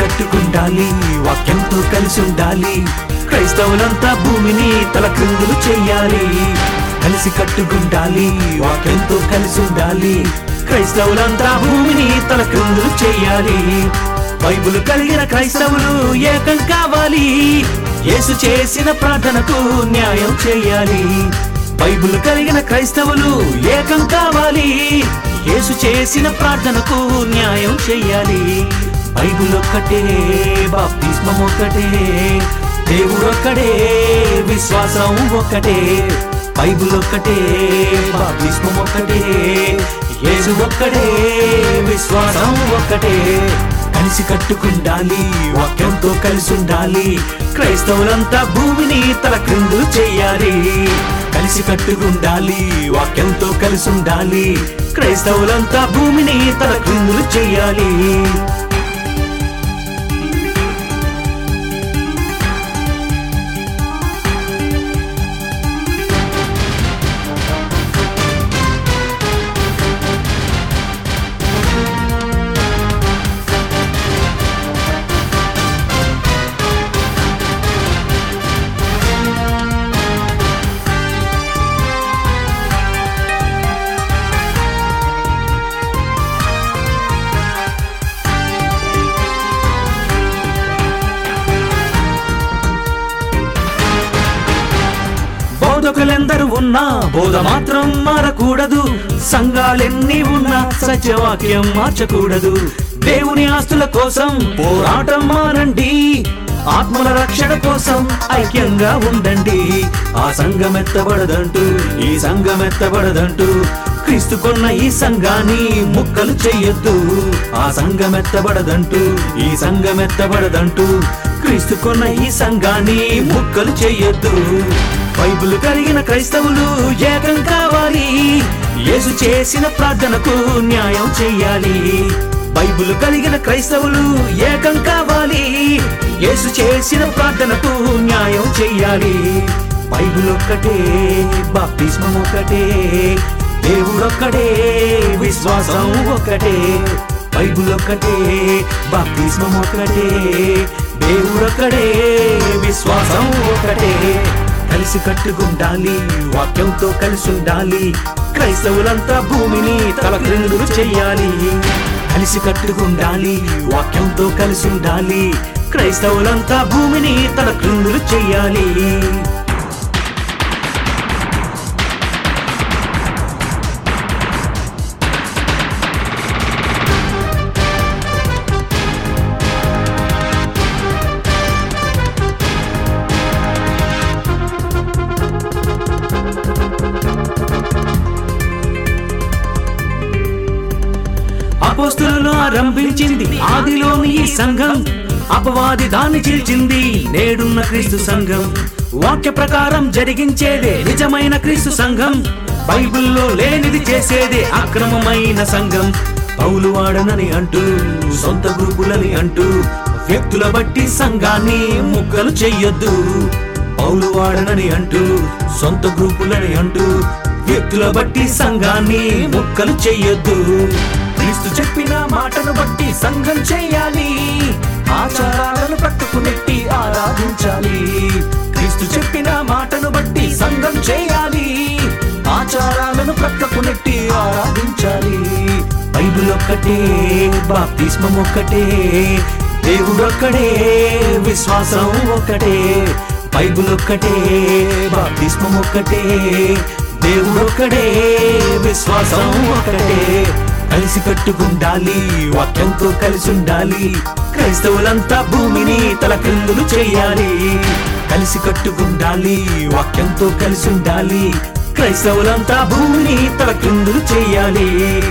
కట్టుకుండాలి వాక్యంతో కలిసి ఉండాలి. క్రైస్తవులంతా భూమిని తల క్రిందులు చెయ్యాలి కలిసి కట్టుకుండాలి వాక్యంతో కలిసి ఉండాలి. క్రైస్తవులంతా భూమిని తల క్రిందులు చెయ్యాలి బైబుల్ కలిగిన క్రైస్తవులు ఏకం కావాలి. యేసు చేసిన ప్రార్థనకు న్యాయం చేయాలి. బైబుల్ కలిగిన క్రైస్తవులు ఏకం కావాలి. యేసు చేసిన ప్రార్థనకు న్యాయం చేయాలి. బైబుల్ ఒక్కటే బాప్తిస్మం ఒక్కటే దేవుడు ఒక్కడే విశ్వాసం ఒక్కటే. బైబుల్ ఒక్కటే బాప్తిస్మం ఒక్కటే యేసు ఒక్కడే విశ్వాసం ఒక్కటే. కలిసి కట్టుకుండాలి వాక్యంతో కలిసి ఉండాలి క్రైస్తవులంతా భూమిని తల క్రిందు చెయ్యాలి కలిసి కట్టుకుండాలి వాక్యంతో కలిసి ఉండాలి క్రైస్తవులంతా భూమిని తల క్రిందులు చెయ్యాలి బోధకులెందరూ ఉన్నా బోధ మాత్రం మారకూడదు. సంఘాలెన్ని ఉన్నా సత్యవాక్యం మార్చకూడదు. దేవుని ఆస్తుల కోసం పోరాటం మానండి. ఆత్మల రక్షణ కోసం ఐక్యంగా ఉండండి. ఆ సంఘం ఎత్తబడదంటూ ఈ సంఘం ఎత్తబడదంటూ క్రీస్తు కొన్న ఈ సంఘాన్ని ముక్కలు చెయ్యొద్దు. ఆ సంఘం ఎత్తబడదంటూ ఈ సంఘం ఎత్తబడదంటూ క్రీస్తు కొన్న ఈ సంఘాన్ని ముక్కలు చెయ్యొద్దు. బైబుల్ కలిగిన క్రైస్తవులు ఏకం కావాలి. యేసు చేసిన ప్రార్థనకు న్యాయం చెయ్యాలి బైబుల్ కలిగిన క్రైస్తవులు ఏకం కావాలి. యేసు చేసిన ప్రార్థనకు న్యాయం చెయ్యాలి బైబుల్ ఒక్కటే బాప్తిస్మం ఒక్కటే దేవుడొక్కడే విశ్వాసం ఒక్కటే. బైబుల్ ఒక్కటే బాప్తిస్మం ఒక్కటే దేవుడొక్కడే విశ్వాసం ఒక్కటే. కలిసి కట్టుకుండాలి వాక్యంతో కలిసి ఉండాలి. క్రైస్తవులంతా భూమిని తల క్రిందులు చెయ్యాలి కలిసి కట్టుకుండాలి వాక్యంతో కలిసి ఉండాలి. క్రైస్తవులంతా భూమిని తల క్రిందులు చెయ్యాలి అపోస్తులను ఆరంభించింది ఆదిలోని ఈ సంఘం. అపవాది దాన్ని చీల్చింది నేడున్న క్రీస్తు సంఘం. వాక్య ప్రకారం జరిగించేదే నిజమైన క్రీస్తు సంఘం. బైబిల్లో లేనిది చేసేదే అక్రమమైన సంఘం. పౌలు వాడనని అంటూ సొంత గ్రూపులని అంటూ వ్యక్తుల బట్టి సంఘాన్ని ముక్కలు చెయ్యొద్దు. పౌలు వాడనని అంటూ సొంత గ్రూపులని అంటూ వ్యక్తుల బట్టి సంఘాన్ని ముక్కలు చెయ్యొద్దు. క్రీస్తు చెప్పిన మాటను బట్టి సంఘం చేయాలి. ఆచారాలను పట్టుకునెట్టి ఆరాధించాలి. క్రీస్తు చెప్పిన మాటను బట్టి సంఘం చేయాలి. ఆచారాలను ప్రక్కకు నెట్టి ఆరాధించాలి. బైబిల్ ఒక్కటే బాప్తిస్మం ఒక్కటే దేవుడొక్కడే విశ్వాసం ఒక్కటే. బైబిల్ ఒక్కటే బాప్తిస్మం ఒక్కటే దేవుడొక్కడే విశ్వాసం ఒక్కటే. కలిసి కట్టుకుండాలి వాక్యంతో కలిసి ఉండాలి. క్రైస్తవులంతా భూమిని తల క్రిందులు చేయాలి. కలిసి కట్టుకుండాలి వాక్యంతో కలిసి ఉండాలి. క్రైస్తవులంతా భూమిని తల క్రిందులు చేయాలి.